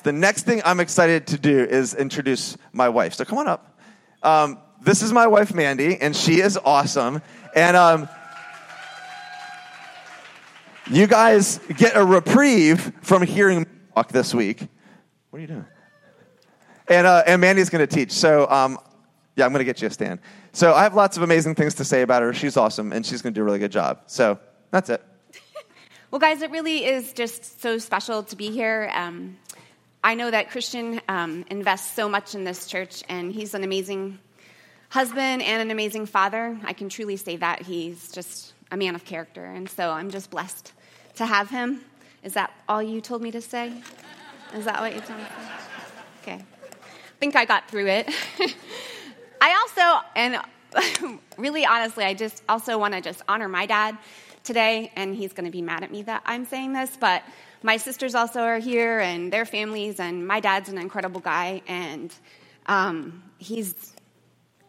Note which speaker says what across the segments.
Speaker 1: the next thing I'm excited to do is introduce my wife. So come on up. Um, this is my wife, Mandy, and she is awesome. And um, you guys get a reprieve from hearing me talk this week. What are you doing? And, uh, and Mandy's going to teach. So, um, yeah, I'm going to get you a stand. So, I have lots of amazing things to say about her. She's awesome, and she's going to do a really good job. So, that's it.
Speaker 2: Well, guys, it really is just so special to be here. Um, I know that Christian um, invests so much in this church, and he's an amazing husband and an amazing father. I can truly say that. He's just a man of character, and so I'm just blessed to have him. Is that all you told me to say? Is that what you told me to say? Okay. I think I got through it. I also, and really honestly, I just also want to just honor my dad today, and he's going to be mad at me that I'm saying this, but my sisters also are here and their families, and my dad's an incredible guy, and um, he's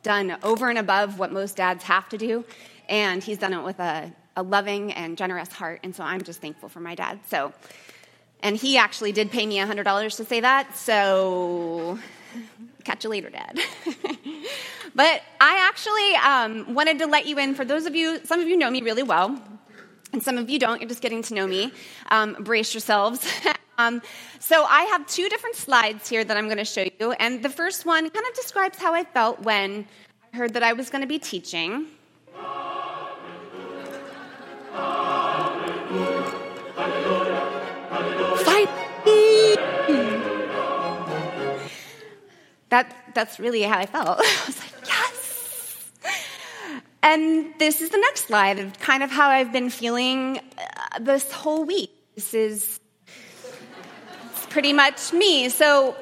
Speaker 2: done over and above what most dads have to do, and he's done it with a, a loving and generous heart, and so I'm just thankful for my dad. So, and he actually did pay me $100 to say that, so catch you later, Dad. but I actually um, wanted to let you in. For those of you, some of you know me really well, and some of you don't, you're just getting to know me. Um, brace yourselves. um, so, I have two different slides here that I'm going to show you. And the first one kind of describes how I felt when I heard that I was going to be teaching. Fight me! That, that's really how I felt. I and this is the next slide of kind of how I've been feeling uh, this whole week. This is pretty much me. So,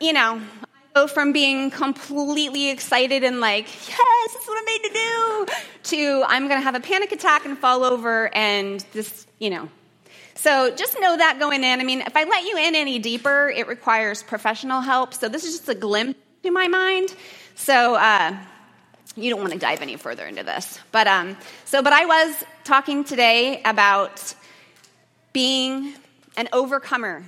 Speaker 2: you know, I go from being completely excited and like, yes, this is what I'm made to do, to I'm going to have a panic attack and fall over and this, you know. So just know that going in. I mean, if I let you in any deeper, it requires professional help. So this is just a glimpse to my mind. So, uh, you don't want to dive any further into this. But um, so, but I was talking today about being an overcomer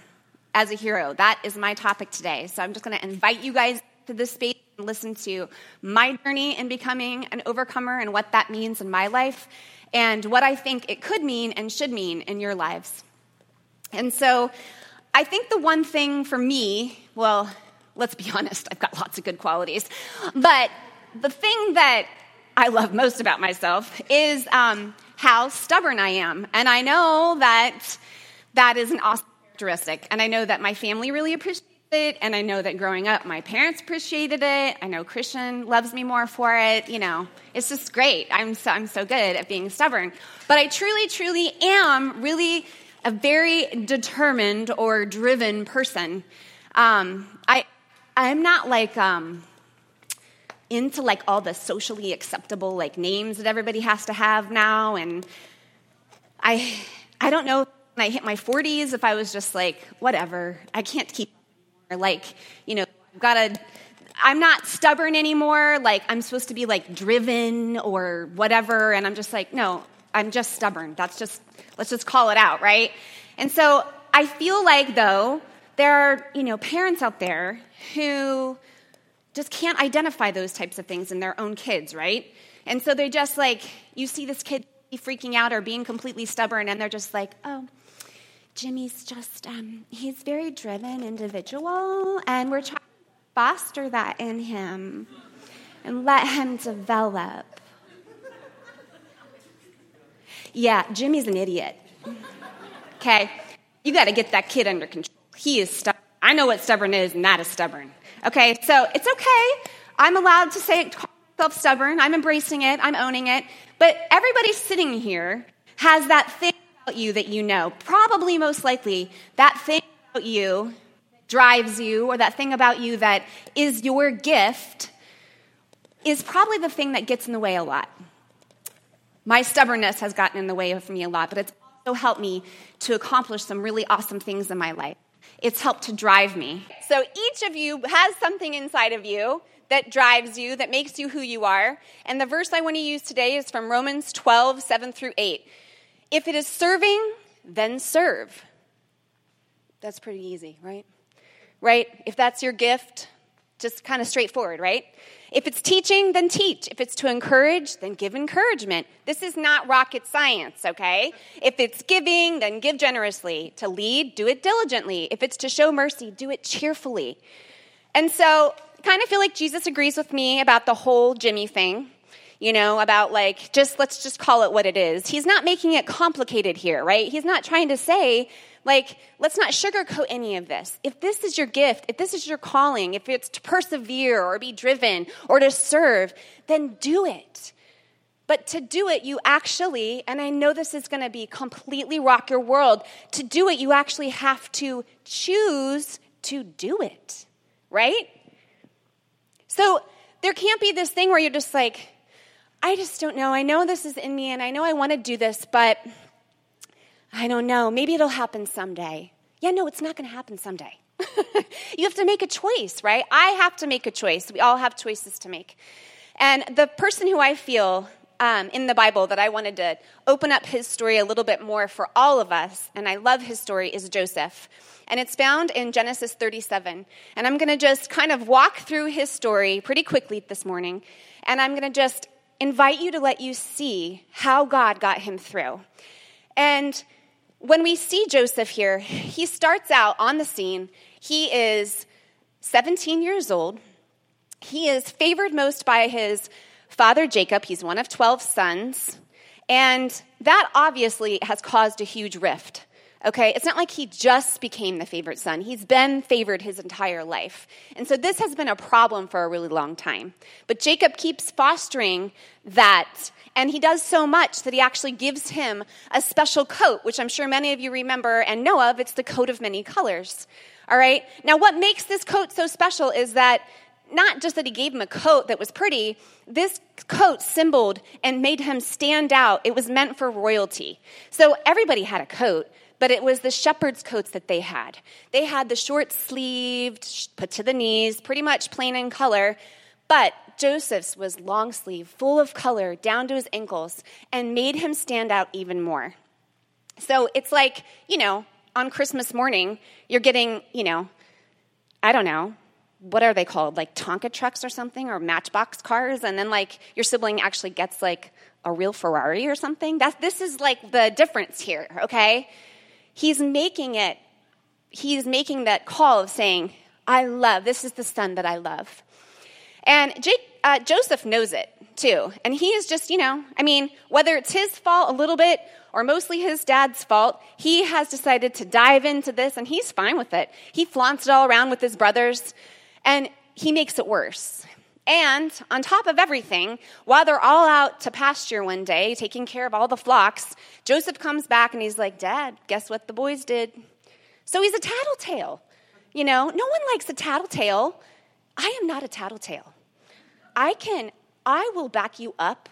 Speaker 2: as a hero. That is my topic today. So I'm just going to invite you guys to this space and listen to my journey in becoming an overcomer and what that means in my life and what I think it could mean and should mean in your lives. And so I think the one thing for me, well, let's be honest, I've got lots of good qualities, but the thing that I love most about myself is um, how stubborn I am. And I know that that is an awesome characteristic. And I know that my family really appreciates it. And I know that growing up, my parents appreciated it. I know Christian loves me more for it. You know, it's just great. I'm so, I'm so good at being stubborn. But I truly, truly am really a very determined or driven person. Um, I, I'm not like, um, into like all the socially acceptable like names that everybody has to have now and i i don't know when i hit my 40s if i was just like whatever. I can't keep like you know i've got to i'm not stubborn anymore like i'm supposed to be like driven or whatever and i'm just like no i'm just stubborn. That's just let's just call it out right? And so i feel like though there are you know parents out there who just can't identify those types of things in their own kids, right? And so they just like, you see this kid freaking out or being completely stubborn, and they're just like, oh, Jimmy's just, um, he's very driven individual, and we're trying to foster that in him and let him develop. Yeah, Jimmy's an idiot. Okay, you got to get that kid under control. He is stubborn. I know what stubborn is, and that is stubborn. Okay, so it's okay. I'm allowed to say self stubborn. I'm embracing it. I'm owning it. But everybody sitting here has that thing about you that you know. Probably most likely, that thing about you drives you, or that thing about you that is your gift, is probably the thing that gets in the way a lot. My stubbornness has gotten in the way of me a lot, but it's also helped me to accomplish some really awesome things in my life. It's helped to drive me. So each of you has something inside of you that drives you, that makes you who you are. And the verse I want to use today is from Romans 12, 7 through 8. If it is serving, then serve. That's pretty easy, right? Right? If that's your gift, just kind of straightforward, right? If it's teaching, then teach. If it's to encourage, then give encouragement. This is not rocket science, okay? If it's giving, then give generously. To lead, do it diligently. If it's to show mercy, do it cheerfully. And so, kind of feel like Jesus agrees with me about the whole Jimmy thing you know, about like, just let's just call it what it is. He's not making it complicated here, right? He's not trying to say, like, let's not sugarcoat any of this. If this is your gift, if this is your calling, if it's to persevere or be driven or to serve, then do it. But to do it, you actually, and I know this is going to be completely rock your world, to do it, you actually have to choose to do it, right? So there can't be this thing where you're just like, I just don't know. I know this is in me and I know I want to do this, but I don't know. Maybe it'll happen someday. Yeah, no, it's not going to happen someday. you have to make a choice, right? I have to make a choice. We all have choices to make. And the person who I feel um, in the Bible that I wanted to open up his story a little bit more for all of us, and I love his story, is Joseph. And it's found in Genesis 37. And I'm going to just kind of walk through his story pretty quickly this morning. And I'm going to just invite you to let you see how God got him through. And when we see Joseph here, he starts out on the scene. He is 17 years old. He is favored most by his father Jacob. He's one of 12 sons. And that obviously has caused a huge rift Okay, it's not like he just became the favorite son. He's been favored his entire life. And so this has been a problem for a really long time. But Jacob keeps fostering that, and he does so much that he actually gives him a special coat, which I'm sure many of you remember and know of. It's the coat of many colors. All right, now what makes this coat so special is that not just that he gave him a coat that was pretty, this coat symboled and made him stand out. It was meant for royalty. So everybody had a coat, but it was the shepherd's coats that they had. They had the short sleeved, put to the knees, pretty much plain in color, but Joseph's was long sleeve, full of color, down to his ankles, and made him stand out even more. So it's like, you know, on Christmas morning, you're getting, you know, I don't know, what are they called? Like Tonka trucks or something, or Matchbox cars, and then like your sibling actually gets like a real Ferrari or something. That's this is like the difference here, okay? he's making it, he's making that call of saying, I love, this is the son that I love. And Jake, uh, Joseph knows it too. And he is just, you know, I mean, whether it's his fault a little bit or mostly his dad's fault, he has decided to dive into this and he's fine with it. He flaunts it all around with his brothers and he makes it worse. And on top of everything, while they're all out to pasture one day, taking care of all the flocks, Joseph comes back and he's like, Dad, guess what the boys did? So he's a tattletale. You know, no one likes a tattletale. I am not a tattletale. I can, I will back you up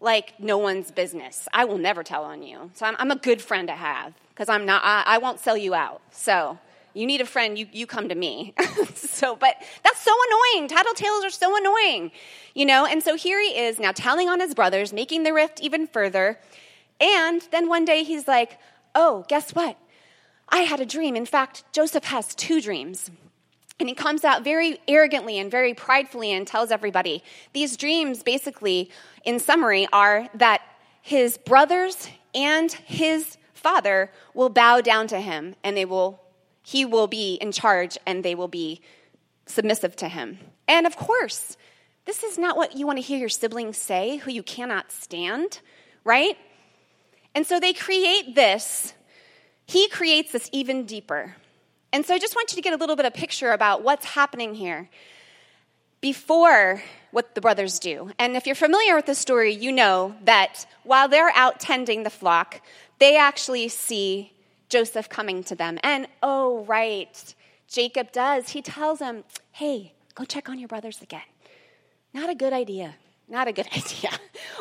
Speaker 2: like no one's business. I will never tell on you. So I'm, I'm a good friend to have because I'm not, I, I won't sell you out. So you need a friend, you, you come to me. so, but that's so annoying. Tattletales are so annoying, you know? And so here he is now telling on his brothers, making the rift even further. And then one day he's like, oh, guess what? I had a dream. In fact, Joseph has two dreams. And he comes out very arrogantly and very pridefully and tells everybody these dreams, basically, in summary, are that his brothers and his father will bow down to him and they will he will be in charge and they will be submissive to him. And of course, this is not what you want to hear your siblings say, who you cannot stand, right? And so they create this. He creates this even deeper. And so I just want you to get a little bit of picture about what's happening here before what the brothers do. And if you're familiar with the story, you know that while they're out tending the flock, they actually see Joseph coming to them. And oh, right, Jacob does. He tells him, hey, go check on your brothers again. Not a good idea. Not a good idea.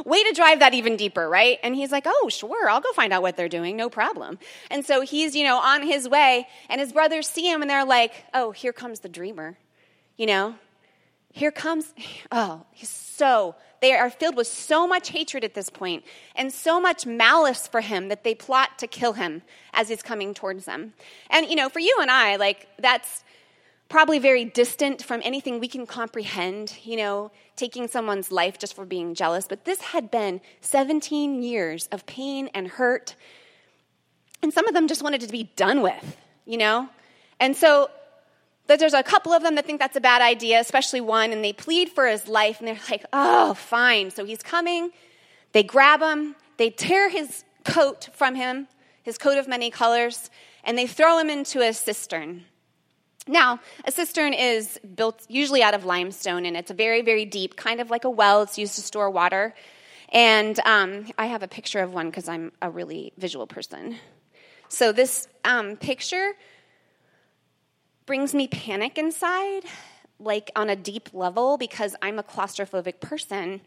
Speaker 2: Way to drive that even deeper, right? And he's like, oh, sure, I'll go find out what they're doing, no problem. And so he's, you know, on his way, and his brothers see him and they're like, oh, here comes the dreamer. You know, here comes, oh, he's so, they are filled with so much hatred at this point and so much malice for him that they plot to kill him as he's coming towards them. And, you know, for you and I, like, that's probably very distant from anything we can comprehend, you know, taking someone's life just for being jealous. But this had been 17 years of pain and hurt. And some of them just wanted to be done with, you know? And so there's a couple of them that think that's a bad idea, especially one, and they plead for his life, and they're like, oh, fine. So he's coming. They grab him, they tear his coat from him, his coat of many colors, and they throw him into a cistern. Now, a cistern is built usually out of limestone, and it's a very, very deep, kind of like a well. It's used to store water. And um, I have a picture of one because I'm a really visual person. So this um, picture brings me panic inside, like on a deep level, because I'm a claustrophobic person.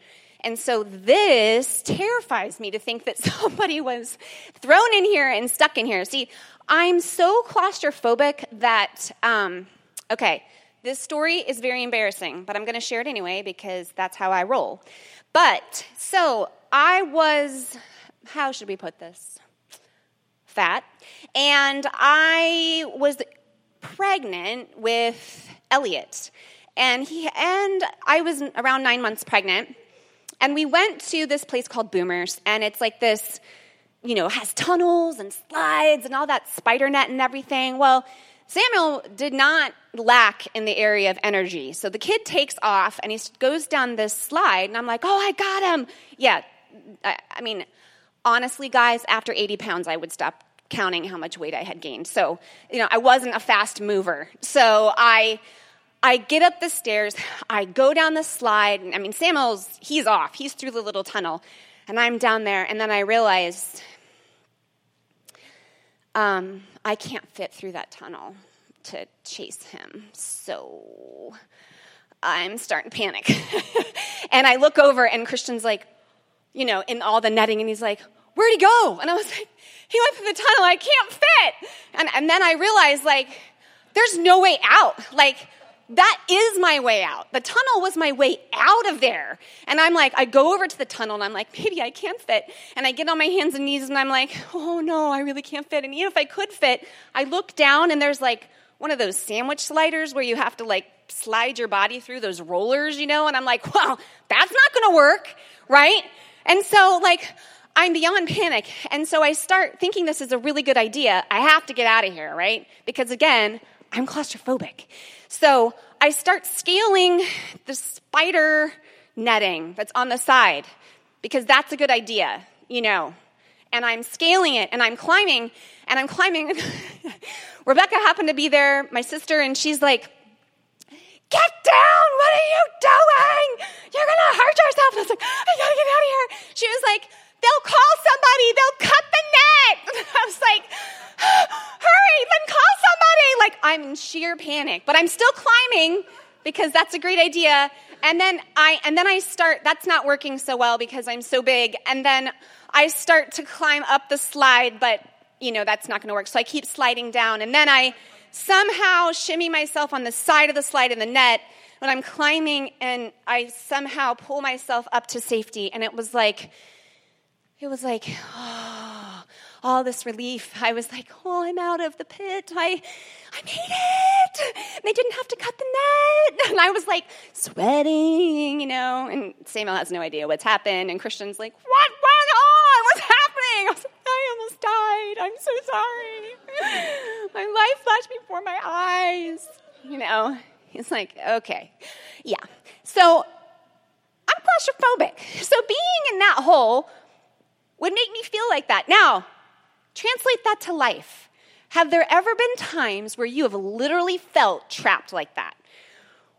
Speaker 2: And so this terrifies me to think that somebody was thrown in here and stuck in here. See, I'm so claustrophobic that, um, okay, this story is very embarrassing, but I'm going to share it anyway because that's how I roll. But, so I was, how should we put this? Fat. And I was pregnant with Elliot. And he and I was around 9 months pregnant. And we went to this place called Boomers and it's like this you know, has tunnels and slides and all that spider net and everything. Well, Samuel did not lack in the area of energy. So the kid takes off and he goes down this slide, and I'm like, oh, I got him. Yeah, I, I mean, honestly, guys, after 80 pounds, I would stop counting how much weight I had gained. So, you know, I wasn't a fast mover. So I, I get up the stairs, I go down the slide. I mean, Samuel's, he's off, he's through the little tunnel, and I'm down there, and then I realize um, I can't fit through that tunnel to chase him. So I'm starting to panic. and I look over, and Christian's like, you know, in all the netting, and he's like, Where'd he go? And I was like, he went through the tunnel. I can't fit. And, and then I realized, like, there's no way out. Like, that is my way out. The tunnel was my way out of there. And I'm like, I go over to the tunnel and I'm like, maybe I can't fit. And I get on my hands and knees and I'm like, oh no, I really can't fit. And even if I could fit, I look down and there's like one of those sandwich sliders where you have to like slide your body through those rollers, you know? And I'm like, well, that's not gonna work, right? And so, like, I'm beyond panic. And so I start thinking this is a really good idea. I have to get out of here, right? Because again, I'm claustrophobic. So I start scaling the spider netting that's on the side because that's a good idea, you know. And I'm scaling it and I'm climbing and I'm climbing. Rebecca happened to be there, my sister, and she's like, Get down! What are you doing? You're gonna hurt yourself. I was like, I gotta get out of here. She was like, They'll call somebody. They'll cut the net. I was like, hurry, then call somebody. Like, I'm in sheer panic, but I'm still climbing because that's a great idea. And then I, and then I start, that's not working so well because I'm so big. And then I start to climb up the slide, but you know, that's not going to work. So I keep sliding down. And then I somehow shimmy myself on the side of the slide in the net when I'm climbing and I somehow pull myself up to safety. And it was like, it was like, oh, all this relief. I was like, oh, I'm out of the pit. I, I made it. And they didn't have to cut the net. And I was like sweating, you know. And Samuel has no idea what's happened. And Christian's like, what went on? What's happening? I was like, I almost died. I'm so sorry. My life flashed before my eyes. You know, he's like, okay, yeah. So I'm claustrophobic. So being in that hole would make me feel like that. Now, translate that to life. Have there ever been times where you have literally felt trapped like that?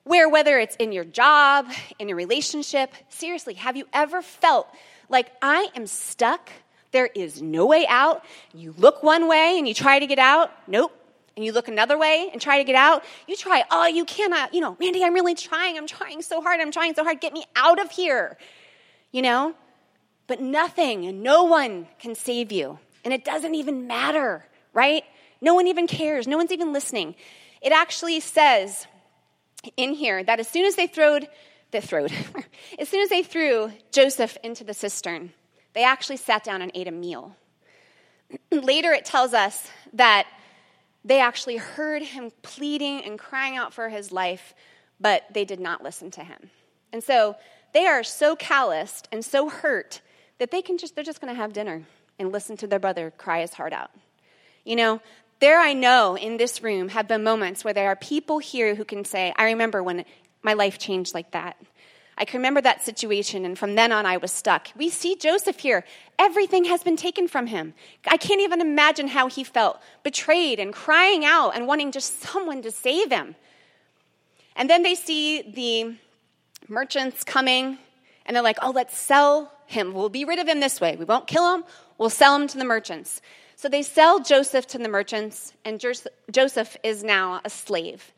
Speaker 2: Where, whether it's in your job, in your relationship, seriously, have you ever felt like I am stuck? There is no way out. You look one way and you try to get out. Nope. And you look another way and try to get out. You try, oh, you cannot, you know, Mandy, I'm really trying. I'm trying so hard. I'm trying so hard. Get me out of here. You know? But nothing and no one can save you. And it doesn't even matter, right? No one even cares. No one's even listening. It actually says in here that as soon as they throwed, the throwed, as soon as they threw Joseph into the cistern, they actually sat down and ate a meal. Later, it tells us that they actually heard him pleading and crying out for his life, but they did not listen to him. And so they are so calloused and so hurt that they can just, they're just going to have dinner and listen to their brother cry his heart out. You know, there I know in this room have been moments where there are people here who can say, I remember when my life changed like that. I can remember that situation, and from then on, I was stuck. We see Joseph here. Everything has been taken from him. I can't even imagine how he felt betrayed and crying out and wanting just someone to save him. And then they see the merchants coming, and they're like, oh, let's sell him. We'll be rid of him this way. We won't kill him, we'll sell him to the merchants. So they sell Joseph to the merchants, and Joseph is now a slave.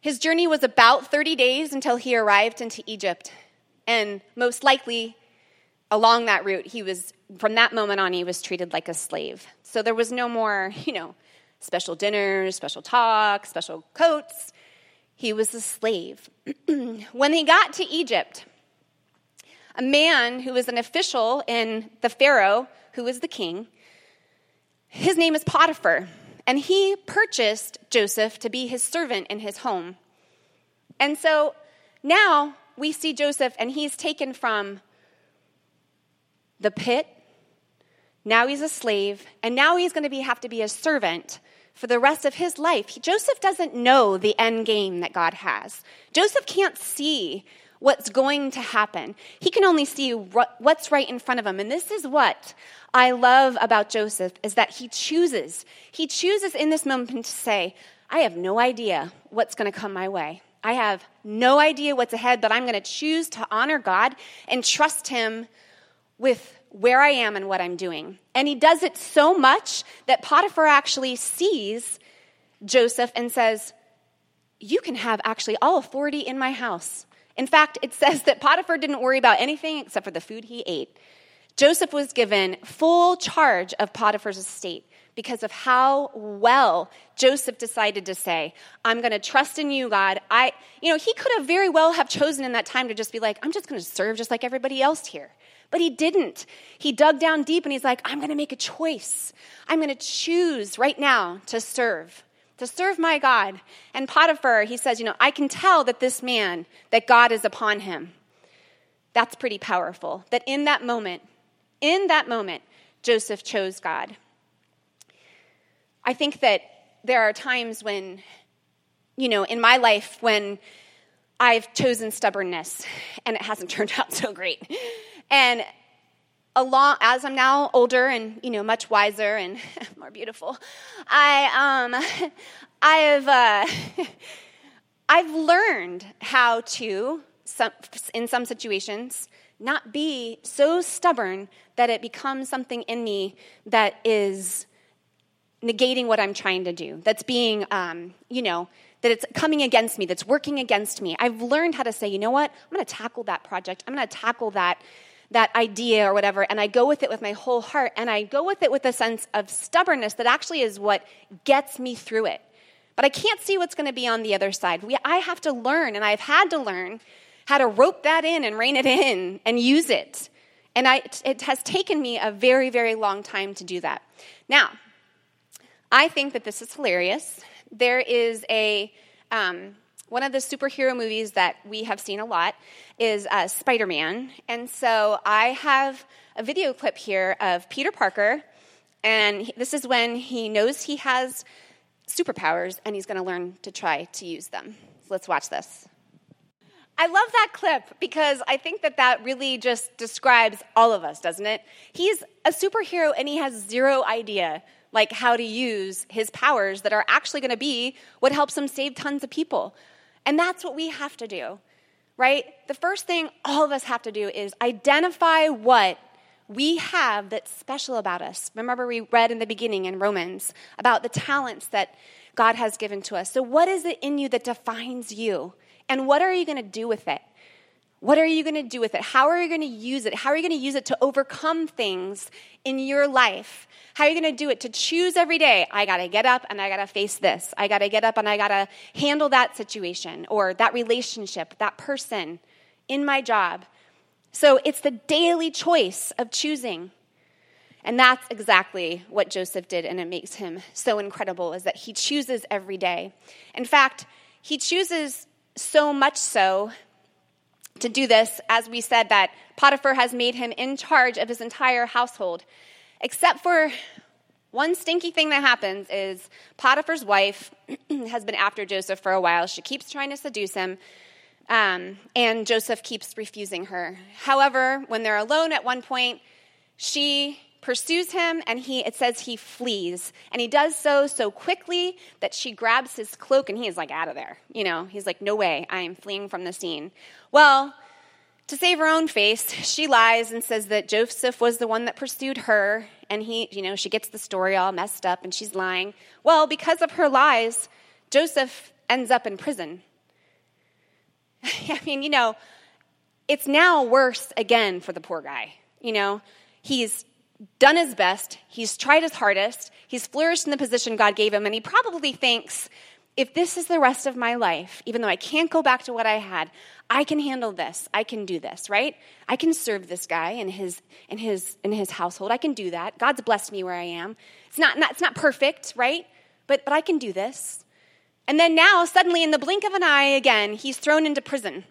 Speaker 2: His journey was about 30 days until he arrived into Egypt. And most likely, along that route, he was, from that moment on, he was treated like a slave. So there was no more, you know, special dinners, special talk, special coats. He was a slave. when he got to Egypt, a man who was an official in the Pharaoh, who was the king, his name is Potiphar, and he purchased Joseph to be his servant in his home. And so now we see Joseph, and he's taken from the pit. Now he's a slave, and now he's going to be, have to be a servant for the rest of his life. He, Joseph doesn't know the end game that God has. Joseph can't see what's going to happen. He can only see what's right in front of him. And this is what I love about Joseph is that he chooses. He chooses in this moment to say, I have no idea what's going to come my way. I have no idea what's ahead, but I'm going to choose to honor God and trust him with where I am and what I'm doing. And he does it so much that Potiphar actually sees Joseph and says, You can have actually all authority in my house. In fact, it says that Potiphar didn't worry about anything except for the food he ate. Joseph was given full charge of Potiphar's estate because of how well Joseph decided to say, I'm going to trust in you, God. I, you know, he could have very well have chosen in that time to just be like, I'm just going to serve just like everybody else here. But he didn't. He dug down deep and he's like, I'm going to make a choice. I'm going to choose right now to serve to serve my God. And Potiphar, he says, You know, I can tell that this man, that God is upon him. That's pretty powerful. That in that moment, in that moment, Joseph chose God. I think that there are times when, you know, in my life when I've chosen stubbornness and it hasn't turned out so great. And along as I'm now older and you know much wiser and more beautiful, I um, I've uh, I've learned how to some, in some situations not be so stubborn that it becomes something in me that is negating what I'm trying to do. That's being um, you know that it's coming against me. That's working against me. I've learned how to say, you know what? I'm going to tackle that project. I'm going to tackle that that idea or whatever, and I go with it with my whole heart, and I go with it with a sense of stubbornness that actually is what gets me through it. But I can't see what's going to be on the other side. We, I have to learn, and I've had to learn how to rope that in and rein it in and use it. And I, it has taken me a very, very long time to do that. Now, I think that this is hilarious. There is a um, one of the superhero movies that we have seen a lot is uh, Spider Man. And so I have a video clip here of Peter Parker. And this is when he knows he has superpowers and he's going to learn to try to use them. So let's watch this. I love that clip because I think that that really just describes all of us, doesn't it? He's a superhero and he has zero idea like how to use his powers that are actually going to be what helps him save tons of people. And that's what we have to do, right? The first thing all of us have to do is identify what we have that's special about us. Remember, we read in the beginning in Romans about the talents that God has given to us. So, what is it in you that defines you? And what are you going to do with it? What are you going to do with it? How are you going to use it? How are you going to use it to overcome things in your life? How are you going to do it to choose every day? I got to get up and I got to face this. I got to get up and I got to handle that situation or that relationship, that person in my job. So it's the daily choice of choosing. And that's exactly what Joseph did, and it makes him so incredible is that he chooses every day. In fact, he chooses so much so to do this, as we said, that Potiphar has made him in charge of his entire household. Except for one stinky thing that happens is Potiphar's wife has been after Joseph for a while. She keeps trying to seduce him, um, and Joseph keeps refusing her. However, when they're alone at one point, she pursues him and he it says he flees. And he does so so quickly that she grabs his cloak and he is like out of there you know? He's like no way i am fleeing from the scene. Well to save her own face she lies and says that joseph was the one that pursued her and he you know she gets the story all messed up and she's lying. Well because of her lies joseph ends up in prison. I mean you know it's now worse again for the poor guy you know? He's done his best, he's tried his hardest, he's flourished in the position God gave him, and he probably thinks, if this is the rest of my life, even though I can't go back to what I had, I can handle this. I can do this, right? I can serve this guy in his in his in his household. I can do that. God's blessed me where I am. It's not, not it's not perfect, right? But but I can do this. And then now suddenly in the blink of an eye again, he's thrown into prison.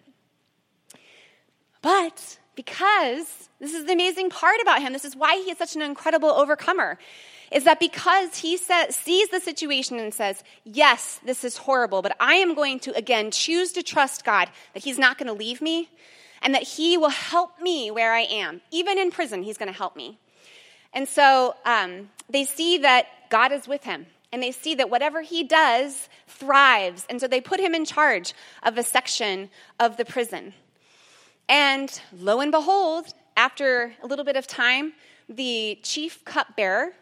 Speaker 2: But because this is the amazing part about him. This is why he is such an incredible overcomer. Is that because he says, sees the situation and says, Yes, this is horrible, but I am going to again choose to trust God that He's not going to leave me and that He will help me where I am. Even in prison, He's going to help me. And so um, they see that God is with him and they see that whatever he does thrives. And so they put him in charge of a section of the prison. And lo and behold, after a little bit of time, the chief cupbearer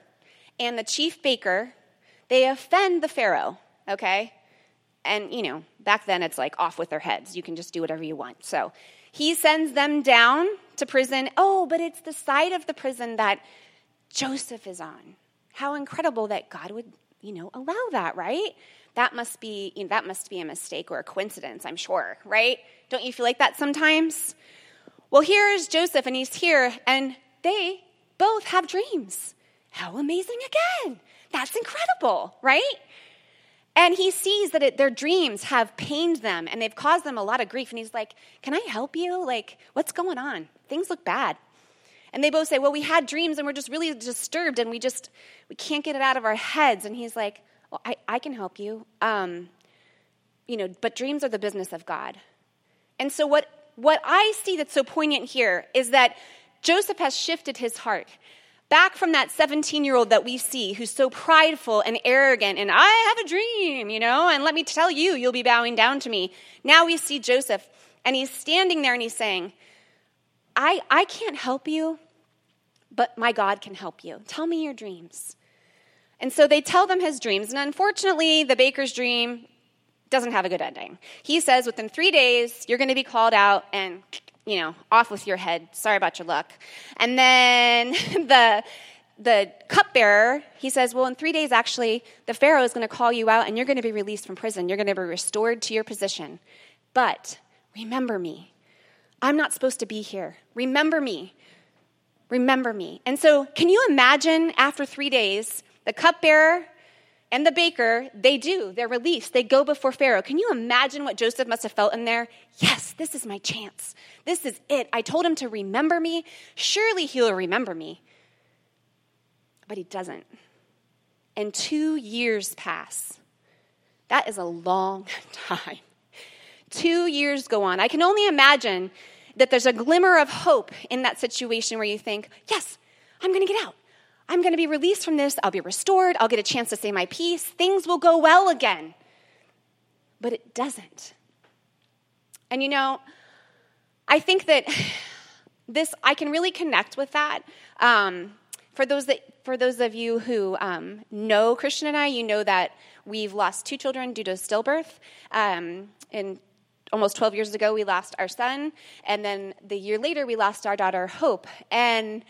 Speaker 2: and the chief baker, they offend the Pharaoh, okay? And, you know, back then it's like off with their heads. You can just do whatever you want. So he sends them down to prison. Oh, but it's the side of the prison that Joseph is on. How incredible that God would, you know, allow that, right? That must be, you know, that must be a mistake or a coincidence, I'm sure, right? Don't you feel like that sometimes? Well, here is Joseph, and he's here, and they both have dreams. How amazing again! That's incredible, right? And he sees that it, their dreams have pained them and they've caused them a lot of grief. And he's like, Can I help you? Like, what's going on? Things look bad. And they both say, Well, we had dreams and we're just really disturbed and we just, we can't get it out of our heads. And he's like, Well, I, I can help you. Um, you know, but dreams are the business of God. And so what what I see that's so poignant here is that Joseph has shifted his heart back from that 17 year old that we see who's so prideful and arrogant and I have a dream, you know, and let me tell you, you'll be bowing down to me. Now we see Joseph and he's standing there and he's saying, I, I can't help you, but my God can help you. Tell me your dreams. And so they tell them his dreams. And unfortunately, the baker's dream doesn't have a good ending. He says within three days, you're going to be called out and, you know, off with your head. Sorry about your luck. And then the, the cupbearer, he says, well, in three days, actually, the Pharaoh is going to call you out and you're going to be released from prison. You're going to be restored to your position. But remember me. I'm not supposed to be here. Remember me. Remember me. And so, can you imagine after three days, the cupbearer and the baker, they do. They're released. They go before Pharaoh. Can you imagine what Joseph must have felt in there? Yes, this is my chance. This is it. I told him to remember me. Surely he'll remember me. But he doesn't. And two years pass. That is a long time. Two years go on. I can only imagine that there's a glimmer of hope in that situation where you think, yes, I'm going to get out. I'm going to be released from this. I'll be restored. I'll get a chance to say my piece. Things will go well again. But it doesn't. And you know, I think that this, I can really connect with that. Um, for those that for those of you who um, know Christian and I, you know that we've lost two children due to stillbirth um, in almost 12 years ago, we lost our son. And then the year later, we lost our daughter, Hope. And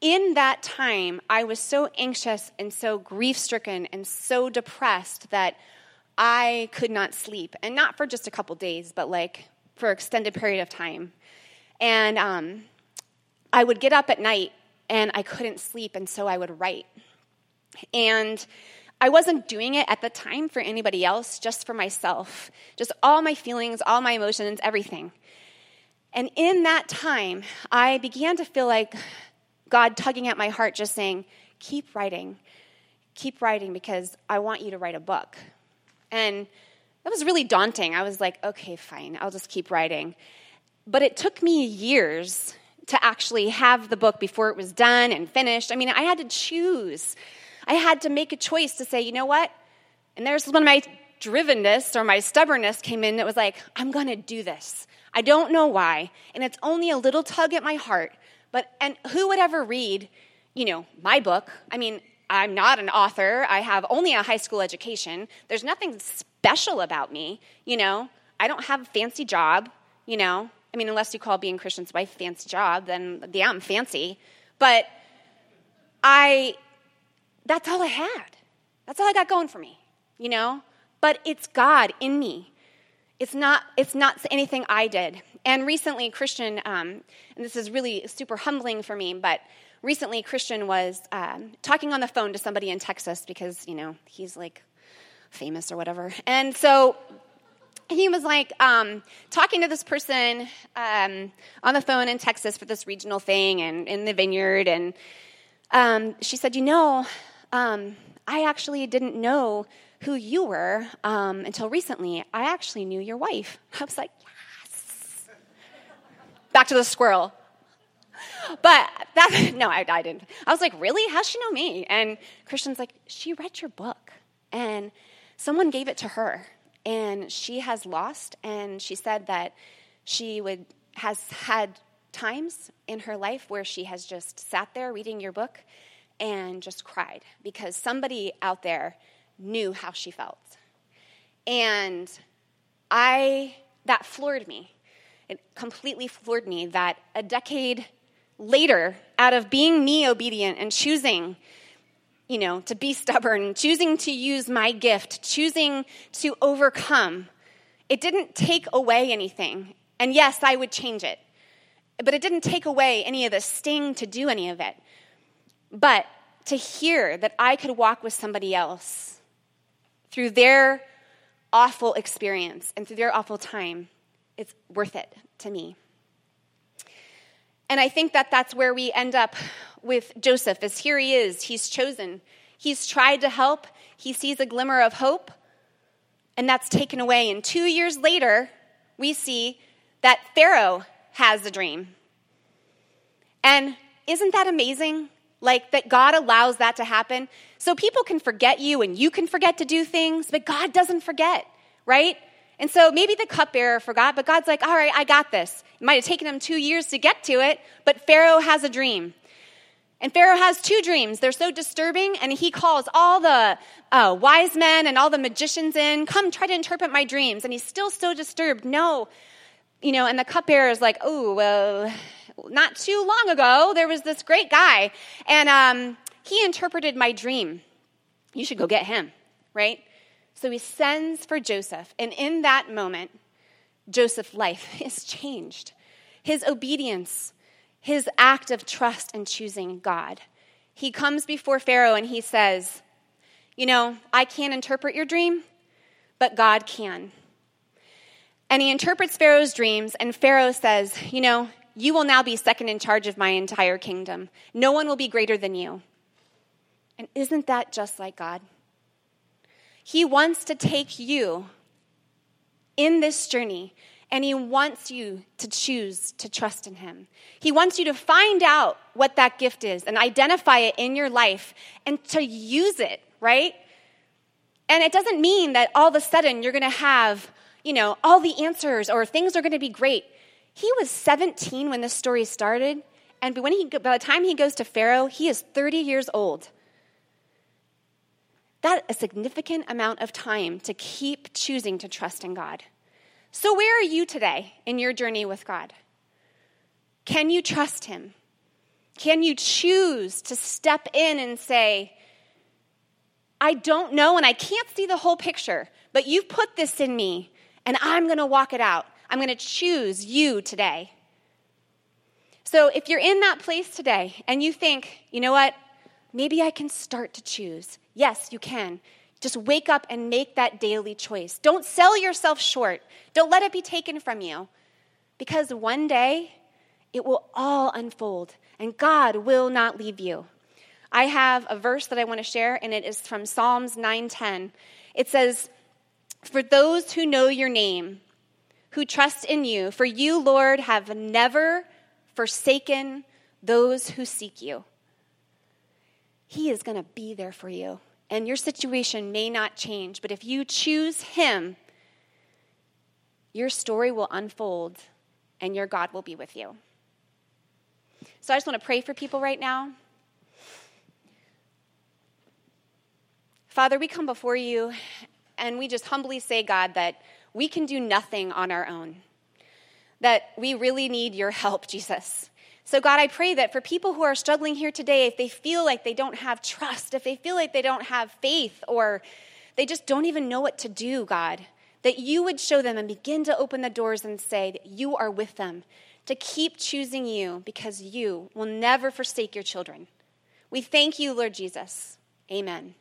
Speaker 2: in that time, I was so anxious and so grief stricken and so depressed that I could not sleep. And not for just a couple days, but like for an extended period of time. And um, I would get up at night and I couldn't sleep, and so I would write. And I wasn't doing it at the time for anybody else, just for myself. Just all my feelings, all my emotions, everything. And in that time, I began to feel like God tugging at my heart, just saying, Keep writing. Keep writing because I want you to write a book. And that was really daunting. I was like, okay, fine, I'll just keep writing. But it took me years to actually have the book before it was done and finished. I mean, I had to choose. I had to make a choice to say, you know what? And there's when my drivenness or my stubbornness came in, it was like, I'm going to do this. I don't know why. And it's only a little tug at my heart. But, and who would ever read, you know, my book? I mean, I'm not an author. I have only a high school education. There's nothing special about me, you know. I don't have a fancy job, you know. I mean, unless you call being Christian's wife a fancy job, then yeah, I'm fancy. But I, that's all I had. That's all I got going for me, you know? But it's God in me. It's not, it's not anything I did. And recently, Christian, um, and this is really super humbling for me, but recently, Christian was um, talking on the phone to somebody in Texas because, you know, he's like famous or whatever. And so he was like um, talking to this person um, on the phone in Texas for this regional thing and in the vineyard. And um, she said, You know, um, I actually didn't know who you were um, until recently. I actually knew your wife. I was like, Yes. Back to the squirrel. But that, no, I, I didn't. I was like, Really? How's she know me? And Christian's like, She read your book. And someone gave it to her and she has lost and she said that she would has had times in her life where she has just sat there reading your book and just cried because somebody out there knew how she felt and i that floored me it completely floored me that a decade later out of being me obedient and choosing you know, to be stubborn, choosing to use my gift, choosing to overcome, it didn't take away anything. And yes, I would change it. But it didn't take away any of the sting to do any of it. But to hear that I could walk with somebody else through their awful experience and through their awful time, it's worth it to me. And I think that that's where we end up with Joseph, as here he is, he's chosen. He's tried to help, he sees a glimmer of hope, and that's taken away. And two years later, we see that Pharaoh has a dream. And isn't that amazing? Like that God allows that to happen. So people can forget you and you can forget to do things, but God doesn't forget, right? And so maybe the cupbearer forgot, but God's like, all right, I got this. It might have taken him two years to get to it, but Pharaoh has a dream. And Pharaoh has two dreams. They're so disturbing, and he calls all the uh, wise men and all the magicians in, come try to interpret my dreams. And he's still so disturbed. No. You know, and the cupbearer is like, oh, well, not too long ago, there was this great guy, and um, he interpreted my dream. You should go get him, right? So he sends for Joseph, and in that moment, Joseph's life is changed. His obedience his act of trust and choosing God. He comes before Pharaoh and he says, You know, I can't interpret your dream, but God can. And he interprets Pharaoh's dreams, and Pharaoh says, You know, you will now be second in charge of my entire kingdom. No one will be greater than you. And isn't that just like God? He wants to take you in this journey and He wants you to choose to trust in Him. He wants you to find out what that gift is and identify it in your life and to use it, right? And it doesn't mean that all of a sudden you're going to have, you know, all the answers or things are going to be great. He was 17 when this story started, and when he, by the time he goes to Pharaoh, he is 30 years old. That a significant amount of time to keep choosing to trust in God. So, where are you today in your journey with God? Can you trust Him? Can you choose to step in and say, I don't know and I can't see the whole picture, but you've put this in me and I'm going to walk it out. I'm going to choose you today. So if you're in that place today and you think, you know what, maybe I can start to choose, yes, you can. Just wake up and make that daily choice. Don't sell yourself short. Don't let it be taken from you. Because one day it will all unfold and God will not leave you. I have a verse that I want to share, and it is from Psalms 9:10. It says, For those who know your name, who trust in you, for you, Lord, have never forsaken those who seek you. He is going to be there for you. And your situation may not change, but if you choose Him, your story will unfold and your God will be with you. So I just want to pray for people right now. Father, we come before you and we just humbly say, God, that we can do nothing on our own, that we really need your help, Jesus. So, God, I pray that for people who are struggling here today, if they feel like they don't have trust, if they feel like they don't have faith, or they just don't even know what to do, God, that you would show them and begin to open the doors and say that you are with them, to keep choosing you because you will never forsake your children. We thank you, Lord Jesus. Amen.